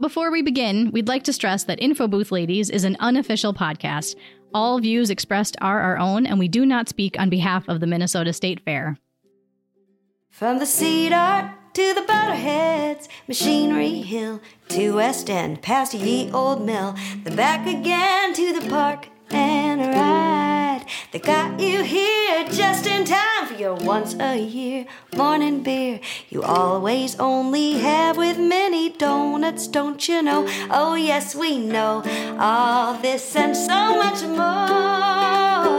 before we begin, we'd like to stress that Info Booth Ladies is an unofficial podcast. All views expressed are our own, and we do not speak on behalf of the Minnesota State Fair. From the Cedar to the Butterheads, Machinery Hill to West End, past ye old mill, then back again to the park and a ride. They got you here just in time for your once a year morning beer. You always only have with many donuts, don't you know? Oh, yes, we know all this and so much more.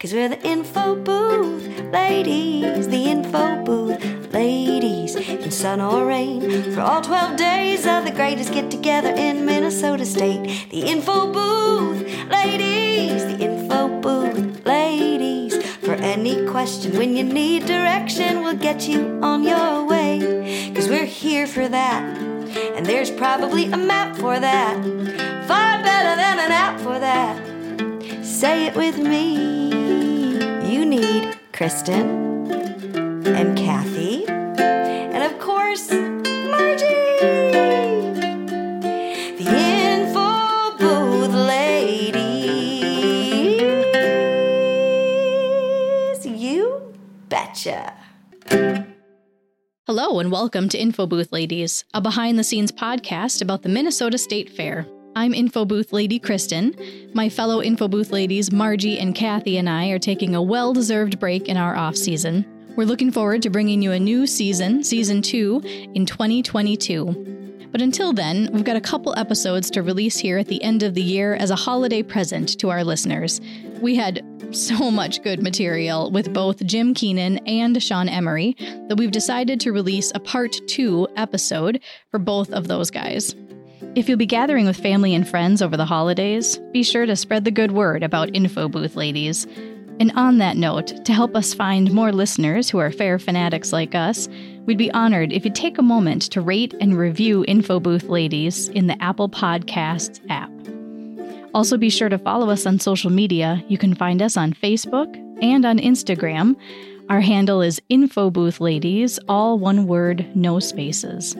Cause we're the info booth ladies, the info booth ladies, in sun or rain. For all 12 days of the greatest get together in Minnesota State. The info booth ladies, the info booth ladies. For any question when you need direction, we'll get you on your way. Cause we're here for that. And there's probably a map for that. Far better than an app for that. Say it with me. You need Kristen and Kathy, and of course, betcha. Hello, and welcome to Info Booth Ladies, a behind the scenes podcast about the Minnesota State Fair. I'm Info Booth Lady Kristen. My fellow Info Booth ladies, Margie and Kathy, and I are taking a well deserved break in our off season. We're looking forward to bringing you a new season, season two, in 2022. But until then, we've got a couple episodes to release here at the end of the year as a holiday present to our listeners. We had so much good material with both Jim Keenan and Sean Emery that we've decided to release a part two episode for both of those guys. If you'll be gathering with family and friends over the holidays, be sure to spread the good word about Info Booth Ladies. And on that note, to help us find more listeners who are fair fanatics like us, we'd be honored if you'd take a moment to rate and review Info Booth Ladies in the Apple Podcasts app. Also, be sure to follow us on social media. You can find us on Facebook and on Instagram. Our handle is Info Booth Ladies, all one word, no spaces.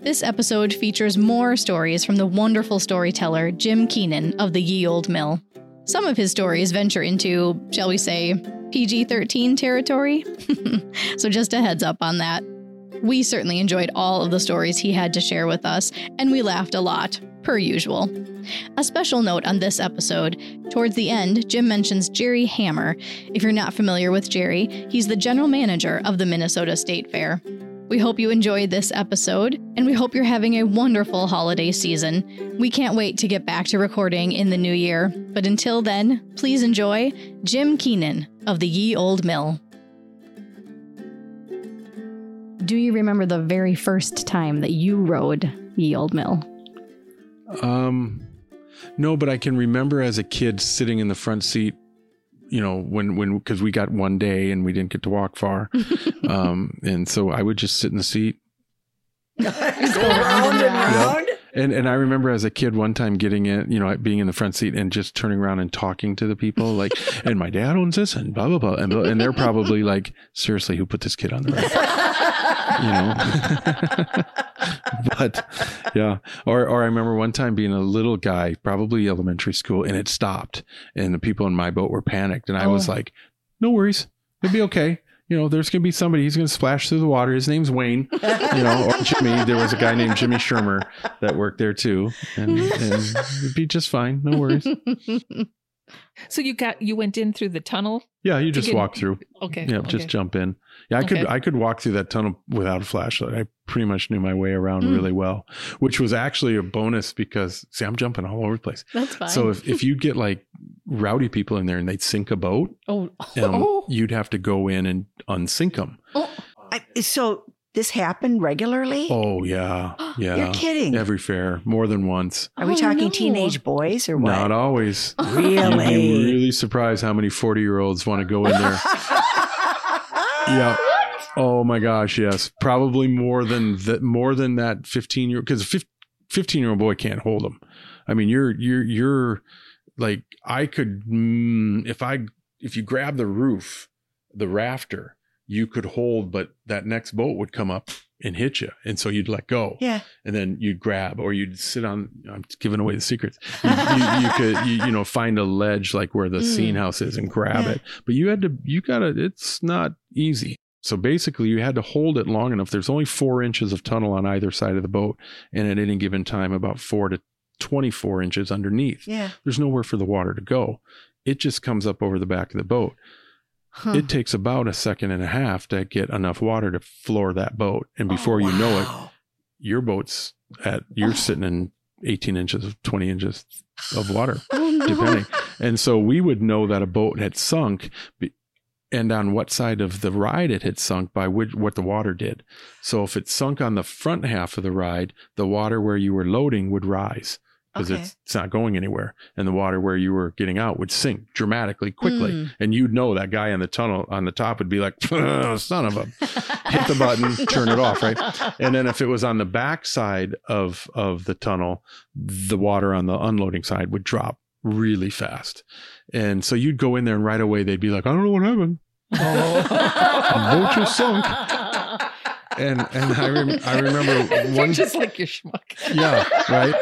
This episode features more stories from the wonderful storyteller Jim Keenan of the Ye Old Mill. Some of his stories venture into, shall we say, PG 13 territory. so, just a heads up on that. We certainly enjoyed all of the stories he had to share with us, and we laughed a lot, per usual. A special note on this episode towards the end, Jim mentions Jerry Hammer. If you're not familiar with Jerry, he's the general manager of the Minnesota State Fair. We hope you enjoyed this episode, and we hope you're having a wonderful holiday season. We can't wait to get back to recording in the new year, but until then, please enjoy Jim Keenan of the Ye Old Mill. Do you remember the very first time that you rode Ye Old Mill? Um, no, but I can remember as a kid sitting in the front seat. You know, when when because we got one day and we didn't get to walk far, um, and so I would just sit in the seat. Go round and round. And and I remember as a kid one time getting in, you know, being in the front seat and just turning around and talking to the people like, and my dad owns this and blah blah blah, and, blah, and they're probably like, seriously, who put this kid on the ride? You know. but yeah, or or I remember one time being a little guy, probably elementary school, and it stopped, and the people in my boat were panicked, and I was Oh. like, no worries, it'll be okay. You know, there's gonna be somebody. He's gonna splash through the water. His name's Wayne. You know, or Jimmy. There was a guy named Jimmy Shermer that worked there too, and, and it'd be just fine. No worries. So you got you went in through the tunnel. Yeah, you just get- walk through. Okay. Yeah, okay. just jump in. Yeah, I could I could walk through that tunnel without a flashlight. I pretty much knew my way around Mm. really well, which was actually a bonus because see, I'm jumping all over the place. That's fine. So if, if you get like rowdy people in there and they'd sink a boat, Oh. um, oh. you'd have to go in and unsink them. oh. I, so this happened regularly? Oh yeah, yeah. You're kidding. Every fair, more than once. Are we Oh, talking no. teenage boys or what? Not always. You'd be Really? really surprised how many 40 year olds want to go in there. yeah. Oh my gosh, yes. Probably more than that more than that 15 year old because 15 year old boy can't hold them. I mean, you're you're you're like I could mm, if I if you grab the roof, the rafter, you could hold but that next boat would come up and hit you. And so you'd let go Yeah. and then you'd grab or you'd sit on, I'm giving away the secrets. You, you, you could, you, you know, find a ledge like where the Mm. scene house is and grab Yeah. it. But you had to, you gotta, it's not easy. So basically you had to hold it long enough. There's only four inches of tunnel on either side of the boat. And at any given time, about four to 24 inches underneath. Yeah. There's nowhere for the water to go. It just comes up over the back of the boat. Huh. It takes about a second and a half to get enough water to floor that boat. And oh, before you know it, your boat's at you're oh. sitting in 18 inches of 20 inches of water oh, depending. And so we would know that a boat had sunk and on what side of the ride it had sunk by which, what the water did. So if it sunk on the front half of the ride the water where you were loading would rise because Okay. it's, it's not going anywhere and the water where you were getting out would sink dramatically quickly Mm. and you'd know that guy in the tunnel on the top would be like son of a hit the button, turn it off, right? And then if it was on the back side of of the tunnel, the water on the unloading side would drop really fast. And so you'd go in there and right away they'd be like, I don't know what happened. Oh. boat just sunk. And and I rem- I remember You're one just like your schmuck. yeah, right.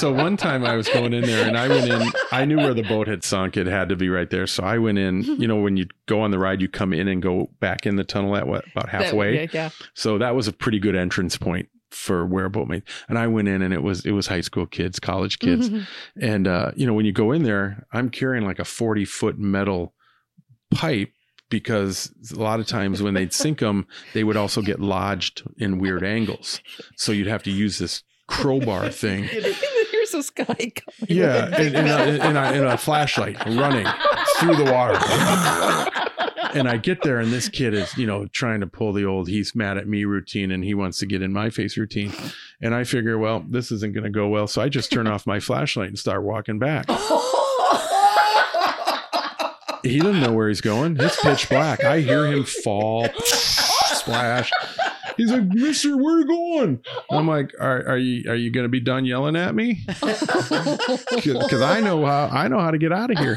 So one time I was going in there and I went in, I knew where the boat had sunk. It had to be right there. So I went in, you know, when you go on the ride, you come in and go back in the tunnel at what, about That- halfway. yeah, yeah. So that was a pretty good entrance point for where a boat made. And I went in and it was, it was high school kids, college kids. And, uh, you know, when you go in there, I'm carrying like a 40 foot metal pipe because a lot of times when they'd sink them, they would also get lodged in weird angles. So you'd have to use this crowbar thing. This guy coming. Yeah, and, and, a, and, a, and a flashlight running through the water. And I get there, and this kid is, you know, trying to pull the old "he's mad at me" routine, and he wants to get in my face routine. And I figure, well, this isn't going to go well, so I just turn off my flashlight and start walking back. He doesn't know where he's going. It's pitch black. I hear him fall, splash. He's like, Mister, where are you going? I'm like, are, are you are you going to be done yelling at me? Because I know how I know how to get out of here.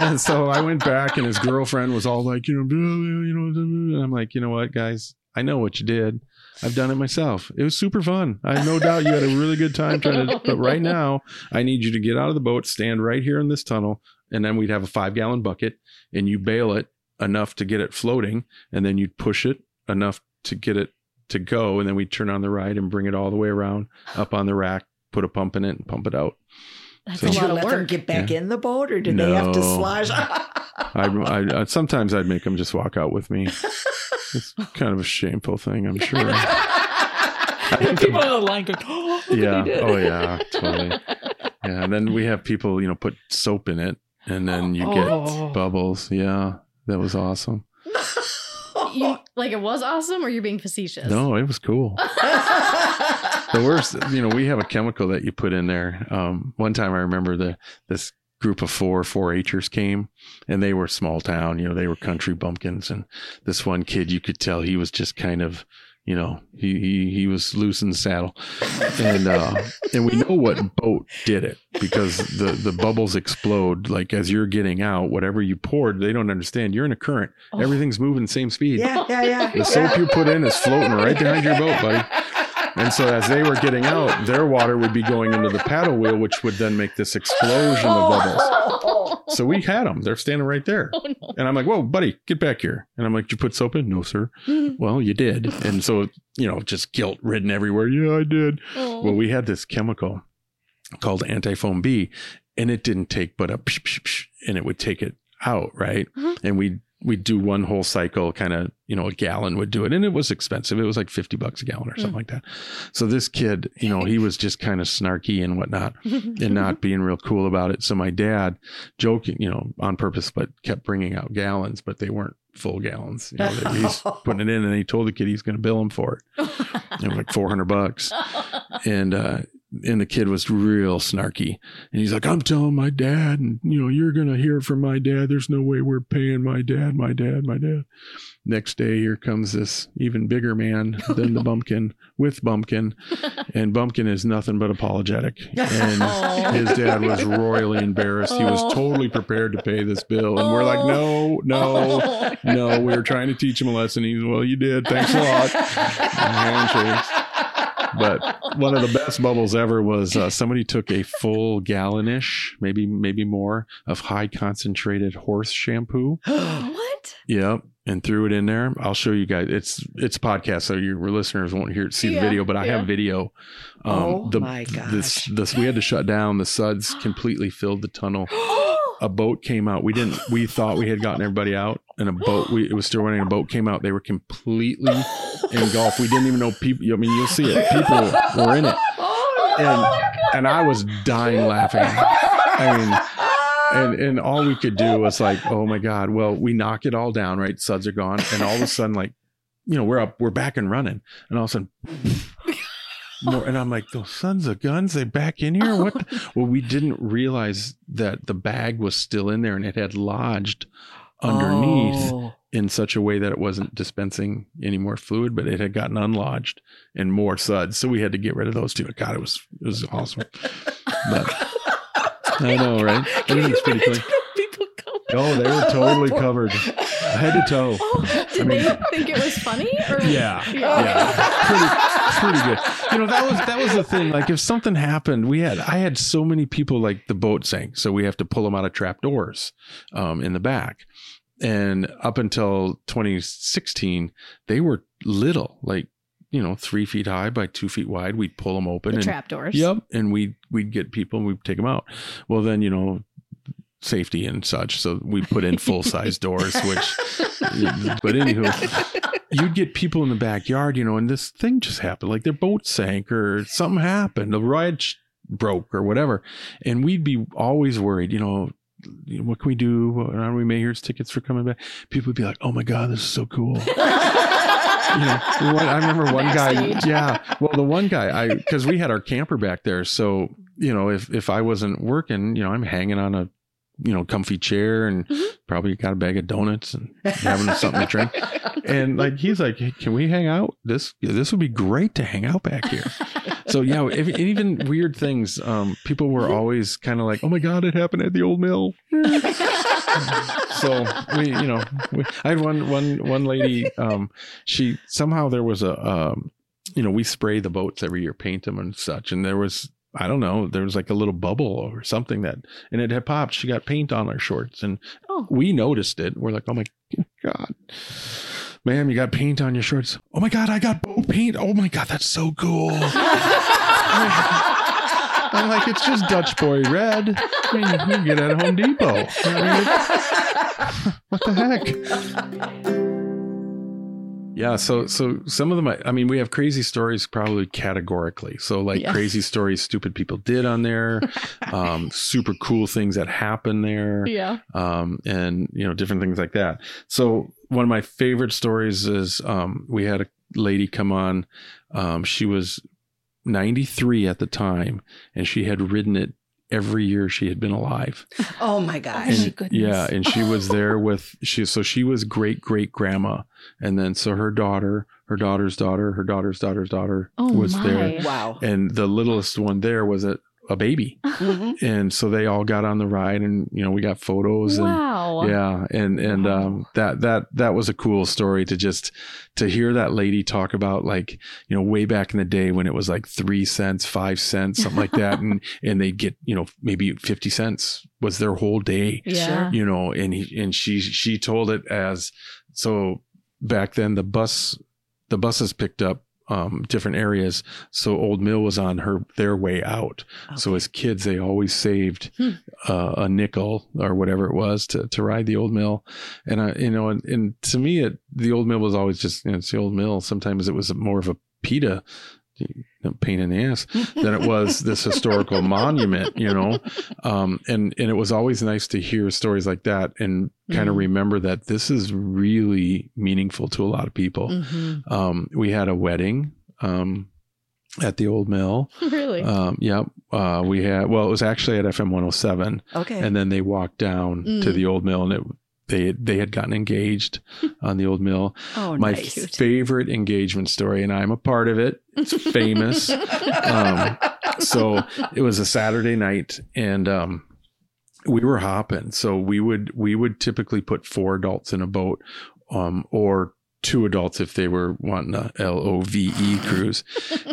And so I went back, and his girlfriend was all like, you know, you know, and I'm like, you know what, guys, I know what you did. I've done it myself. It was super fun. I have no doubt you had a really good time trying to. But right now, I need you to get out of the boat, stand right here in this tunnel, and then we'd have a five gallon bucket, and you bail it enough to get it floating, and then you'd push it enough to get it to go, and then we'd turn on the ride and bring it all the way around up on the rack, put a pump in it, and pump it out. That's So- a Did you lot of let them get back Yeah. in the boat, or did they have to No. slosh? I, I, I sometimes I'd make them just walk out with me. It's kind of a shameful thing, I'm sure. People on the line go, oh, look yeah. what he did. Oh yeah. Totally. Yeah. And then we have people, you know, put soap in it, and then you get Oh. bubbles. Yeah. That was awesome. Like it was awesome, or you're being facetious? No, it was cool. the worst, you know, we have a chemical that you put in there. Um, one time I remember the this group of four 4-Hers came and they were small town, you know, they were country bumpkins. And this one kid, you could tell he was just kind of, you know, he, he, he was loose in the saddle and, uh, and we know what boat did it because the, the bubbles explode. Like as you're getting out, whatever you poured, they don't understand you're in a current. Oh. Everything's moving the same speed. yeah, yeah, yeah. The soap you put in is floating right behind your boat, buddy. And so as they were getting out, their water would be going into the paddle wheel, which would then make this explosion of bubbles. Oh. So we had them. They're standing right there. Oh no. And I'm like, whoa, buddy, get back here. And I'm like, did you put soap in? No, sir. Mm-hmm. Well, you did. And so, you know, just guilt ridden everywhere. Yeah, I did. Oh. Well, we had this chemical called antifoam B, and it didn't take but a psh, psh, psh, and it would take it out, right? Mhm. And we we'd do one whole cycle, kind of, you know, a gallon would do it, and it was expensive. It was like fifty bucks a gallon or something like that. So this kid, you know, he was just kind of snarky and whatnot, and not being real cool about it. So my dad, joking, you know, on purpose, but kept bringing out gallons, but they weren't full gallons. You know, he's putting it in, and he told the kid he's going to bill him for it. It was like four hundred bucks and uh, and the kid was real snarky. And he's like, I'm telling my dad, and you know, you're gonna hear from my dad. There's no way we're paying my dad, my dad, my dad. Next day, here comes this even bigger man than the bumpkin with bumpkin, and bumpkin is nothing but apologetic. And Oh. his dad was royally embarrassed. He was Oh. totally prepared to pay this bill, and we're like, no, no, no. We were trying to teach him a lesson. He's well, you did. Thanks a lot. But one of the best bubbles ever was uh, somebody took a full gallonish, maybe maybe more, of high concentrated horse shampoo. what? Yep, and threw it in there. I'll show you guys. It's it's a podcast, so your listeners won't hear see the video, but I have video. Um, Oh the, my This gosh. this we had to shut down. The suds completely filled the tunnel. A boat came out. We didn't. We thought we had gotten everybody out, and a boat. We it was still running. A boat came out. They were completely engulfed. We didn't even know people. I mean, you'll see it. People were in it, and and I was dying laughing. I mean, and and all we could do was like, oh my god. Well, we knock it all down, right? Suds are gone, and all of a sudden, like, you know, we're up, we're back and running, and all of a sudden. More, and I'm like, those sons of guns, they back in here? What? the-" Well, we didn't realize that the bag was still in there and it had lodged underneath Oh. in such a way that it wasn't dispensing any more fluid, but it had gotten unlodged and more suds. So we had to get rid of those two. God, it was it was awesome. But I know, right? Everything's pretty clean. Oh, they were totally covered, head to toe. Oh, did I mean- they think it was funny? Or? Yeah, yeah, pretty, pretty good. You know, that was that was the thing. Like, if something happened, we had I had so many people like the boat sank, so we have to pull them out of trap doors um, in the back. And up until 2016, they were little, like you know, three feet high by two feet wide. We'd pull them open The and trapdoors. Yep. And we we'd get people and we'd take them out. Well, then, you know, safety and such. So we put in full size doors, which, but anywho, you'd get people in the backyard, you know, and this thing just happened. Like their boat sank or something happened. The ride sh- broke or whatever. And we'd be always worried, you know, what can we do? What- Are we Mayor's tickets for coming back? People would be like, oh my God, this is so cool. you know, one, I remember one guy. Yeah. Well, the one guy, I because we had our camper back there, so you know, if if I wasn't working, you know, I'm hanging on a you know comfy chair and probably got a bag of donuts and having something to drink. And like he's like, hey, can we hang out? This this would be great to hang out back here. So yeah, if, even weird things. Um, people were always kind of like, oh my god, it happened at the old mill. so we, you know, we, I had one one one lady. Um, she somehow there was a, um, you know, we spray the boats every year, paint them and such, and there was. I don't know. There was like a little bubble or something that, and it had popped. She got paint on her shorts, and Oh. we noticed it. We're like, "Oh my god, ma'am, you got paint on your shorts." Oh my god, I got boat paint. Oh my god, that's so cool. I'm like, it's just Dutch boy red. I mean, you can get it at Home Depot. I mean, what the heck? Yeah, so so some of them, I, I mean, we have crazy stories probably categorically. So like Yeah. crazy stories stupid people did on there, um, super cool things that happen there Yeah. um, and you know different things like that. So one of my favorite stories is um, we had a lady come on. Um, she was 93 at the time, and she had ridden it every year she had been alive. Oh my Oh gosh. my goodness. Yeah, and she was there with she. So she was great great grandma, and then so her daughter, her daughter's daughter, her daughter's daughter's daughter Oh was my. there, Wow. and the littlest one there was a, a baby, Mhm. and so they all got on the ride, and you know we got photos and Wow. yeah and and Wow. um that that that was a cool story to just to hear that lady talk about like you know way back in the day when it was like three cents five cents something like that and and they'd get you know maybe 50 cents was their whole day Yeah. you know and he and she she told it as so back then the bus the buses picked up um different areas. So old mill was on her their way out. So as kids they always saved Hmm. uh, a nickel or whatever it was to to ride the old mill. And I you know and, and to me it the old mill was always just you know, it's the old mill. Sometimes it was more of a pita pain in the ass than it was this historical monument you know um and and it was always nice to hear stories like that and kind of Mhm. remember that this is really meaningful to a lot of people Mhm. um we had a wedding um at the old mill. really? Um, yep. Uh, we had, well, it was actually at FM 107. Okay. And then they walked down to Mm. the old mill and it, they, they had gotten engaged on the old mill. oh, My nice. favorite engagement story, and I'm a part of it. It's famous. um, so it was a Saturday night, and um, we were hopping. So we would we would typically put four adults in a boat, um, or two adults if they were wanting a L O V E cruise.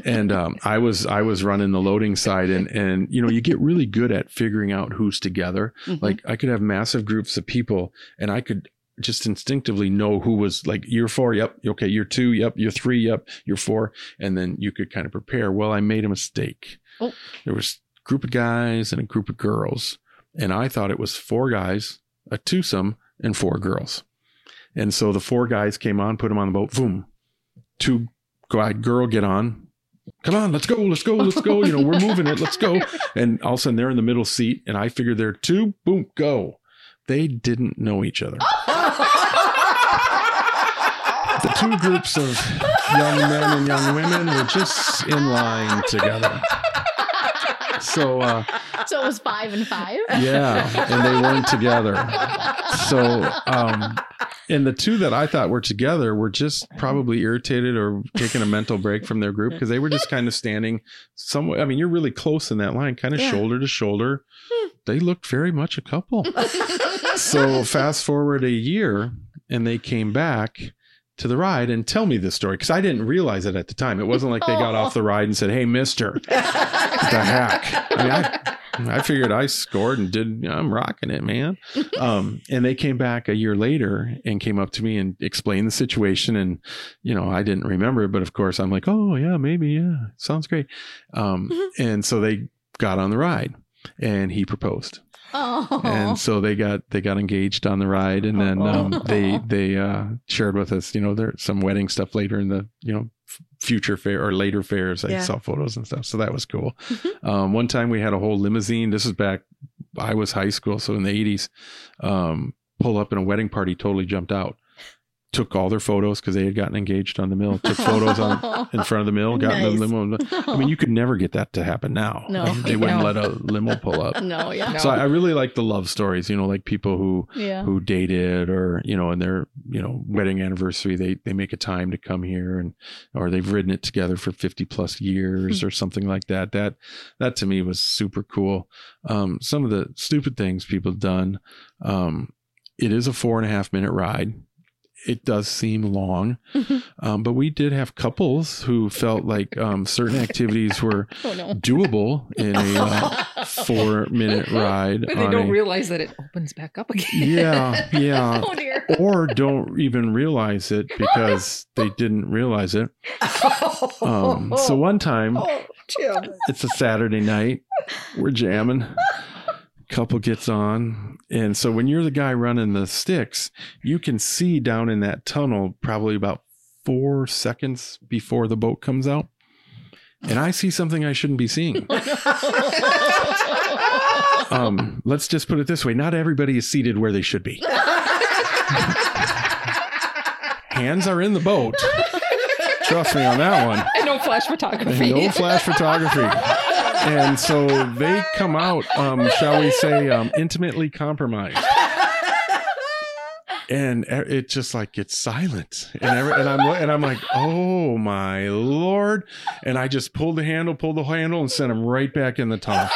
and um, I was I was running the loading side, and and you know you get really good at figuring out who's together. Mhm. Like I could have massive groups of people, and I could just instinctively know who was like you're four yep okay you're two yep you're three yep you're four and then you could kind of prepare well i made a mistake Oh. there was a group of guys and a group of girls and i thought it was four guys a twosome and four girls and so the four guys came on put them on the boat. Boom. Two guy girl get on. Come on let's go let's go let's go. You know we're moving it let's go. And all of a sudden they're in the middle seat and i figured they're two boom go. They didn't know each other. The two groups of young men and young women were just in line together. So uh, so it was five and five. yeah, and they weren't together. So um, and the two that I thought were together were just probably irritated or taking a mental break from their group because they were just kind of standing somewhere. I mean, you're really close in that line, kind of Yeah. shoulder to shoulder. They looked very much a couple. so fast forward a year and they came back to the ride and tell me this story because I didn't realize it at the time. It wasn't like they got off the ride and said, "Hey, Mister, the heck?" I mean, I, I figured I scored and did. You know, I'm rocking it, man. Um, and they came back a year later and came up to me and explained the situation. And you know, I didn't remember it, but of course, I'm like, "Oh yeah, maybe yeah, sounds great." Um, and so they got on the ride, and he proposed Oh. and so they got they got engaged on the ride and then um, they they uh, shared with us you know there's some wedding stuff later in the you know future fair or later fairs. I Yeah. saw photos and stuff so that was cool. Um, one time we had a whole limousine this is back i was high school so in the 80s um, pull up in a wedding party totally jumped out took all their photos because they had gotten engaged on the mill took photos on in front of the mill got in the limo i mean you could never get that to happen now No. they wouldn't No. let a limo pull up no, yeah, so I I really like the love stories, you know, like people who yeah. who dated or you know, in their you know wedding anniversary, they they make a time to come here and or they've ridden it together for fifty plus years or something like that. That that to me was super cool. Um, some of the stupid things people have done. Um, it is a four and a half minute ride. It does seem long, um, but we did have couples who felt like um, certain activities were Oh no. doable in a uh, four minute ride. But they don't a- realize that it opens back up again. yeah, yeah. Oh dear. Or don't even realize it because they didn't realize it. Um, so one time, oh, it's a Saturday night, we're jamming. Couple gets on, and so when you're the guy running the sticks, you can see down in that tunnel probably about four seconds before the boat comes out, and I see something I shouldn't be seeing. Um, let's just put it this way: not everybody is seated where they should be. Hands are in the boat. Trust me on that one. And no flash photography. No flash photography. And so they come out, um, shall we say, um, intimately compromised. And it just like gets silent, and every, and I'm and I'm like, oh my lord! And I just pulled the handle, pulled the handle, and sent him right back in the tunnel.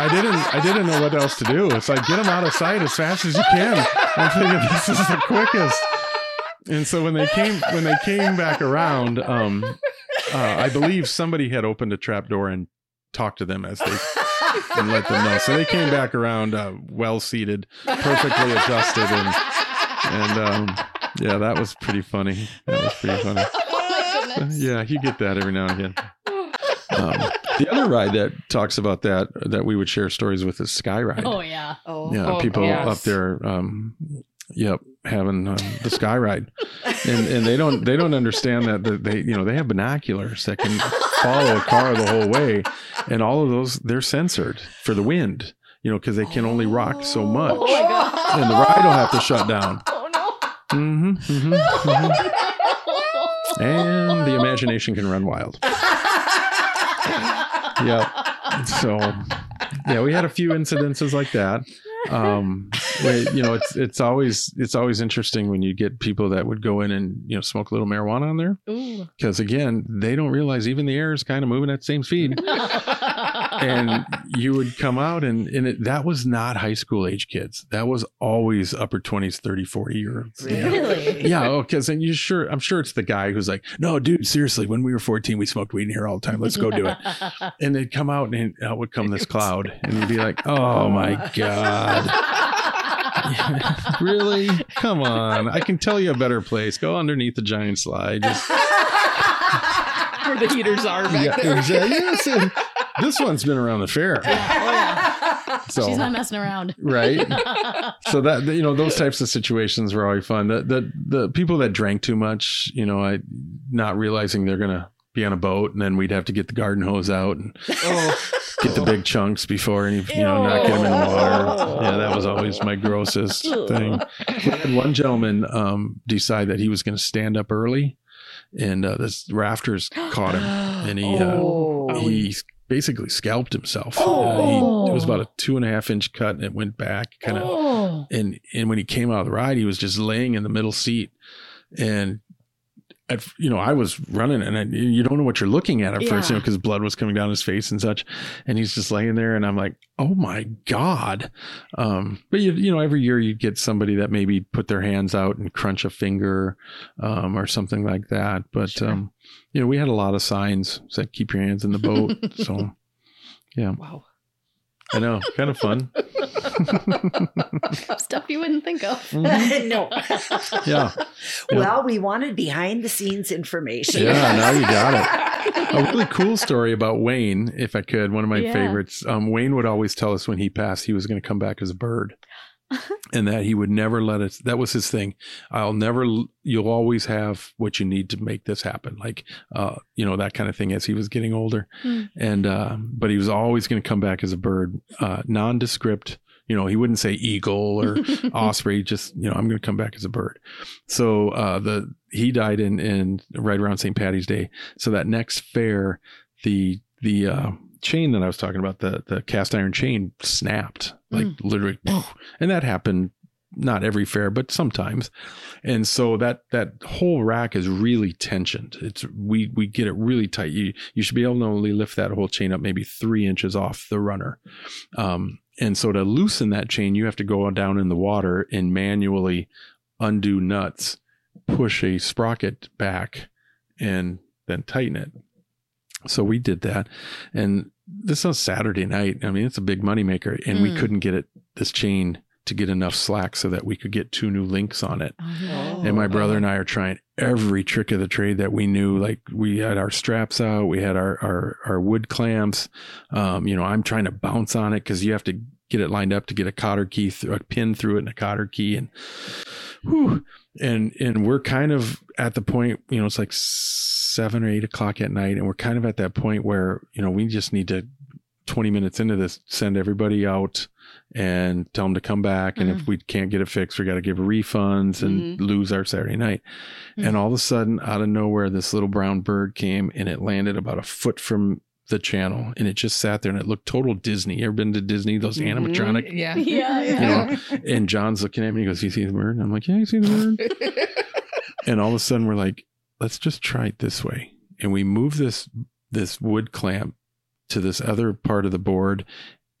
I didn't I didn't know what else to do. It's like get them out of sight as fast as you can. I'm thinking this is the quickest. And so when they came when they came back around, um, uh, I believe somebody had opened a trap door and talked to them as they and let them know. So they came back around, uh, well seated, perfectly adjusted, and and um, yeah, that was pretty funny. That was pretty funny. Oh my. Yeah, you get that every now and again. Um, the other ride that talks about that that we would share stories with is Sky Ride. Oh yeah. Oh, yeah, Oh, people yes. up there, um, yep, having um, the Sky Ride, and and they don't they don't understand that that they you know they have binoculars that can follow a car the whole way, and all of those they're censored for the wind, you know, because they can only rock so much, Oh my god. and the ride will have to shut down. Oh no. hmm hmm and the imagination can run wild. yeah. So, yeah, we had a few incidences like that. Um, you know, it's it's always it's always interesting when you get people that would go in and you know smoke a little marijuana on there because again, they don't realize even the air is kind of moving at the same speed. and you would come out and, and it, that was not high school age kids. That was always upper 20s, 30, 40 year olds. really? Yeah, oh, because and you sure I'm sure it's the guy who's like, no, dude, seriously, when we were 14, we smoked weed in here all the time. Let's go do it. And they'd come out and out would come this cloud, and you'd be like, oh, oh. my god, really? Come on, I can tell you a better place. Go underneath the giant slide. Just, Where the heaters are back yeah, there. exactly. Yes, and this one's been around the fair, Oh, yeah. so She's not messing around. right. so that you know those types of situations were always fun. The the the people that drank too much, you know, I not realizing they're gonna be on a boat, and then we'd have to get the garden hose out and get the big chunks before any you know not get them in the water. Yeah, that was always my grossest thing. We had one gentleman um, decide that he was going to stand up early, and uh, this rafters caught him, and he uh, Oh. he basically scalped himself. Oh. Uh, he, it was about a two and a half inch cut, and it went back kind of Oh. and and when he came out of the ride, he was just laying in the middle seat, and at, you know I was running, and I, you don't know what you're looking at at first, you know, because blood was coming down his face and such, and he's just laying there, and I'm like, oh my god, um, but you you know every year you'd get somebody that maybe put their hands out and crunch a finger, um, or something like that, but Sure. um, you know we had a lot of signs that keep your hands in the boat, so yeah. Wow. I know, kind of fun, Stuff you wouldn't think of. Mhm. no. yeah. Well, we wanted behind the scenes information. Yeah, now you got it. a really cool story about Wayne, if I could, one of my Yeah. favorites. Um, Wayne would always tell us when he passed he was going to come back as a bird. and that he would never let it that was his thing i'll never you'll always have what you need to make this happen like uh you know that kind of thing as he was getting older Hmm. and uh but he was always going to come back as a bird uh nondescript you know he wouldn't say eagle or osprey just you know i'm going to come back as a bird. So uh the he died in in right around st patty's day. So that next fair the the uh chain that i was talking about the the cast iron chain snapped like literally and that happened not every fair but sometimes. And so that that whole rack is really tensioned. It's we we get it really tight. You you should be able to only lift that whole chain up maybe three inches off the runner. Um and so to loosen that chain you have to go down in the water and manually undo nuts push a sprocket back and then tighten it. So we did that. And this was saturday night. I mean it's a big moneymaker and we Mm. couldn't get it this chain to get enough slack so that we could get two new links on it Oh, and my brother and I are trying every trick of the trade that we knew. Like we had our straps out, we had our our, our wood clamps. Um, you know, I'm trying to bounce on it because you have to get it lined up to get a cotter key, th- a pin through it, and a cotter key, and whew, and and we're kind of at the point. You know, it's like seven or eight o'clock at night, and we're kind of at that point where you know we just need to. 20 minutes into this, send everybody out and tell them to come back. And if mm-hmm. we can't get it fixed, we got to give refunds and mm-hmm. lose our Saturday night. And mm-hmm. all of a sudden, out of nowhere, this little brown bird came and it landed about a foot from the channel and it just sat there and it looked total Disney. You ever been to Disney? Those animatronic. Yeah. Yeah, You know, and John's looking at me. He goes, "You see the bird?" And I'm like, "Yeah, you see the bird." and all of a sudden, we're like, "Let's just try it this way." And we move this this wood clamp to this other part of the board,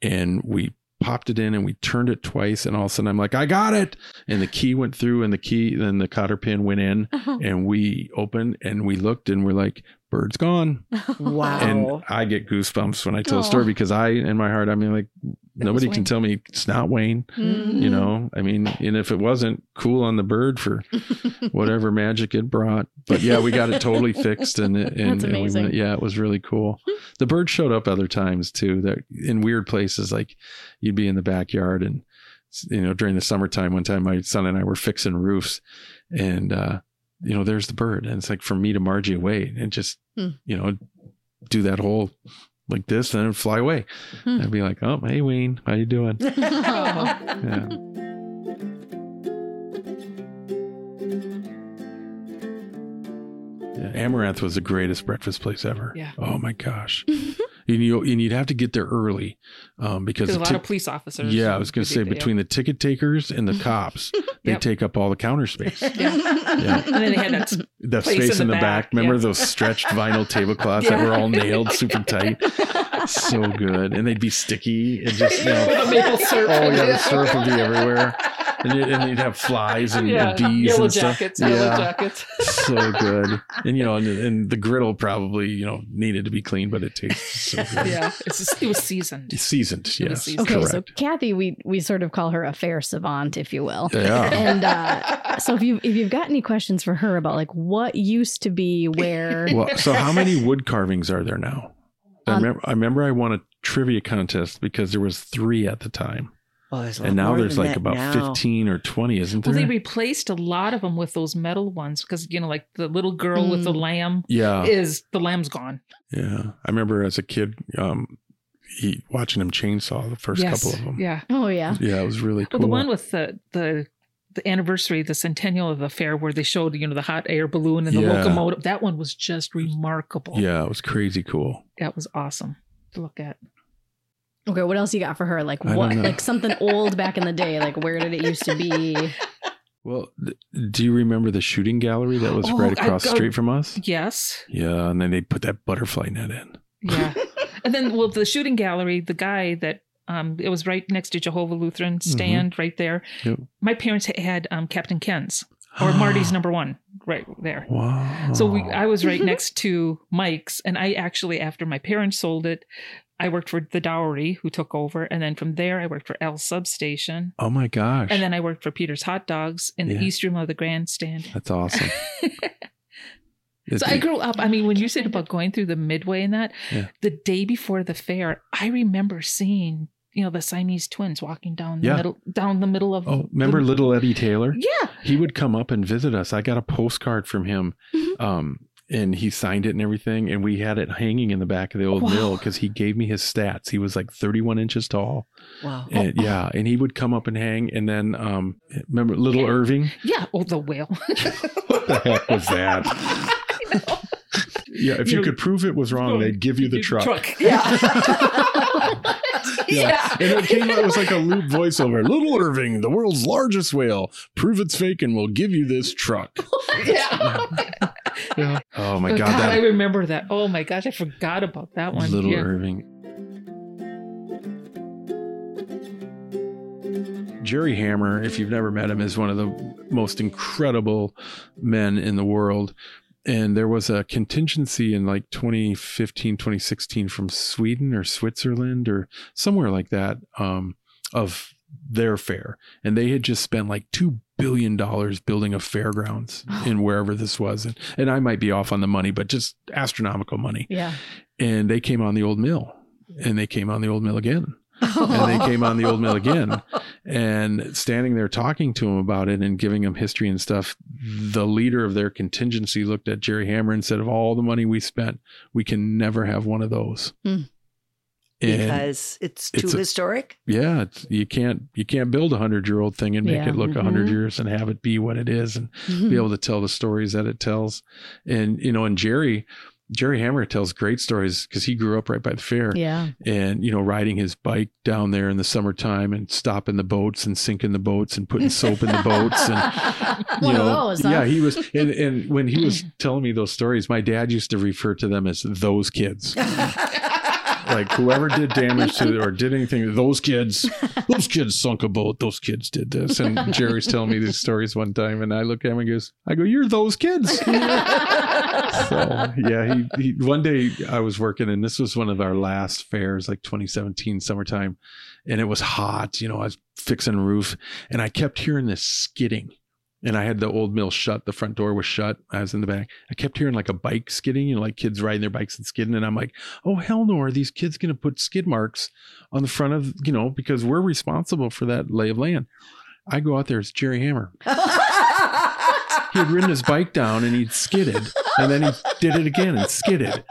and we popped it in and we turned it twice. And all of a sudden, I'm like, "I got it!" And the key went through, and the key, then the cotter pin went in, and we opened and we looked, and we're like, "Bird's gone." Wow. And I get goosebumps when I tell a story because I, in my heart, I mean, like, nobody can tell me it's not Wayne Mm-hmm. you know i mean and if it wasn't cool on the bird for whatever magic it brought but yeah we got it totally fixed and it- and, and we went, yeah it was really cool the bird showed up other times too that in weird places like you'd be in the backyard and you know during the summertime one time my son and i were fixing roofs and uh you know there's the bird and it's like for me to margie away and just Hmm. you know do that whole like this and then fly away Hmm. i'd be like oh hey wayne how you doing Oh. yeah Yeah, Amaranth was the greatest breakfast place ever. Yeah. Oh my gosh. and you and you'd have to get there early, um, because There's a lot tic- of police officers. yeah, I was going to say between the ticket takers and the cops, they Yep. take up all the counter space. Yeah. Yeah. And then they had that. The Place space in in the the back. back, Remember yeah. those stretched vinyl tablecloths that were all nailed super tight? So good. And they'd be sticky and just, you know, the maple syrup. oh yeah, the syrup would be everywhere. And, you, and you'd have flies and, yeah. and bees Yellow and stuff. jackets. Yellow yeah, jackets. so good. And you know, and, and the griddle probably you know needed to be clean, but it tastes so good. yeah. It's just, it was seasoned. It's seasoned. It Yes, seasoned. Okay, so. Kathy, we we sort of call her a fair savant, if you will. yeah. And uh, so if you if you've got any questions for her about like what used to be where, Well, so how many wood carvings are there now? I Um, remember, I remember I won a trivia contest because there was three at the time, Oh, there's a lot and now more there's than like about now. fifteen or twenty, isn't there? Well, they replaced a lot of them with those metal ones because you know, like the little girl with the Mm. lamb yeah, is the lamb's gone. yeah. I remember as a kid, um, he watching him chainsaw the first Yes. couple of them. Yeah. oh yeah, yeah, it was really cool. Well, the one with the the the anniversary, the centennial of the fair, where they showed you know the hot air balloon and the Yeah. locomotive. That one was just remarkable. yeah, it was crazy cool. that was awesome to look at. Okay, what else you got for her? Like I what? Like something old back in the day. Like where did it used to be? Well, th- do you remember the shooting gallery that was Oh, right across the street from us? Yes. Yeah, and then they put that butterfly net in. Yeah. and then, well, the shooting gallery, the guy that um, it was right next to Jehovah Lutheran stand right there. Mm-hmm. Yep. My parents had um, Captain Ken's or Marty's number one right there. Wow. So we, I was right next to Mike's, and I actually, after my parents sold it, I worked for the Dowry, who took over, and then from there I worked for L Substation, oh my gosh. and then I worked for Peter's Hot Dogs in Yeah. the East Room of the Grandstand. That's awesome. So I grew up. I mean, when you said about going through the Midway and that, Yeah. the day before the fair, I remember seeing you know the Siamese twins walking down the Yeah. middle down the middle of. Oh, remember the- little Eddie Taylor? Yeah. He would come up and visit us. I got a postcard from him. Mhm. Um, and he signed it and everything. And we had it hanging in the back of the old Wow. mill because he gave me his stats. He was like 31 inches tall. Wow. And yeah. And he would come up and hang. And then, um, remember little Irving? Yeah. Oh, the whale. What the heck was that? Yeah. If you, You- could prove it was wrong, they'd give you the truck. Yeah. Yeah. And it came out, it was like a loop voiceover. Little Irving, the world's largest whale. Prove it's fake and we'll give you this truck. yeah. Yeah. Oh my Oh, God. I that remember that. Oh my gosh, I forgot about that one. little yeah. Irving. Jerry Hammer, if you've never met him, is one of the most incredible men in the world. And there was a contingency in like 2015, 2016 from Sweden or Switzerland or somewhere like that um, of their fair. And they had just spent like $2 billion building a fairgrounds in wherever this was. And, and I might be off on the money, but just astronomical money Yeah. and they came on the old mill and they came on the old mill again and they came on the old mill again and standing there talking to him about it and giving him history and stuff the leader of their contingency looked at jerry hammer and said of all the money we spent we can never have one of those Hmm. because it's too it's a- historic. yeah it's, you can't you can't build a hundred year old thing and make Yeah. it look a 100 Mhm. years and have it be what it is and Mm-hmm. be able to tell the stories that it tells. And you know, and Jerry, Jerry Hammer tells great stories because he grew up right by the fair. yeah. And you know, riding his bike down there in the summertime and stopping the boats and sinking the boats and putting soap in the boats and you know, those, huh? yeah, he was. And and when he was telling me those stories, my dad used to refer to them as those kids. like whoever did damage to or did anything, those kids, those kids sunk a boat. Those kids did this. And Jerry's telling me these stories one time, and I look at him and goes, I go, you're those kids. so yeah, he, he one day I was working, and this was one of our last fairs, like 2017 summertime, and it was hot. You know, I was fixing a roof, and I kept hearing this skidding. And I had the old mill shut. The front door was shut. I was in the back. I kept hearing like a bike skidding, you know, like kids riding their bikes and skidding. And I'm like, oh, hell no. Are these kids going to put skid marks on the front of, you know, because we're responsible for that lay of land. I go out there, it's Jerry Hammer. He had ridden his bike down and he'd skidded. And then he did it again and skidded.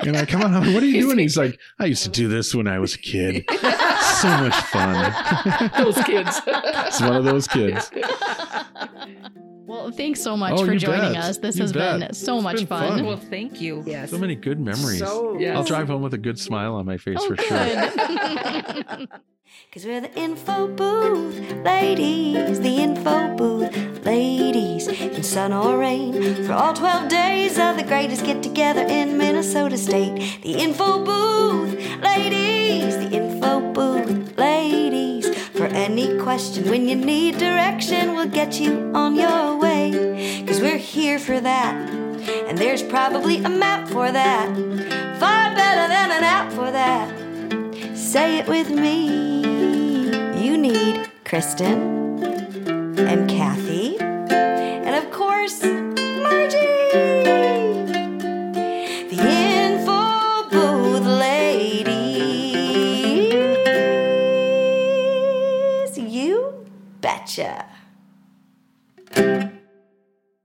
And I come on, what are you doing? He's like, I used to do this when I was a kid. So much fun. Those kids. it's one of those kids. Well, thanks so much Oh, for joining bet. us. This You has bet. been so It's much been fun. fun. Well, thank you. Yes. So many good memories. So Yeah. I'll drive home with a good smile on my face Oh, for sure. Cause we're the info booth ladies, the info booth ladies, in sun or rain. For all 12 days of the greatest get together in Minnesota State. The info booth ladies, the info booth ladies. For any question when you need direction, we'll get you on your way. Cause we're here for that, and there's probably a map for that. Far better than an app for that. Say it with me. You need Kristen and Kathy,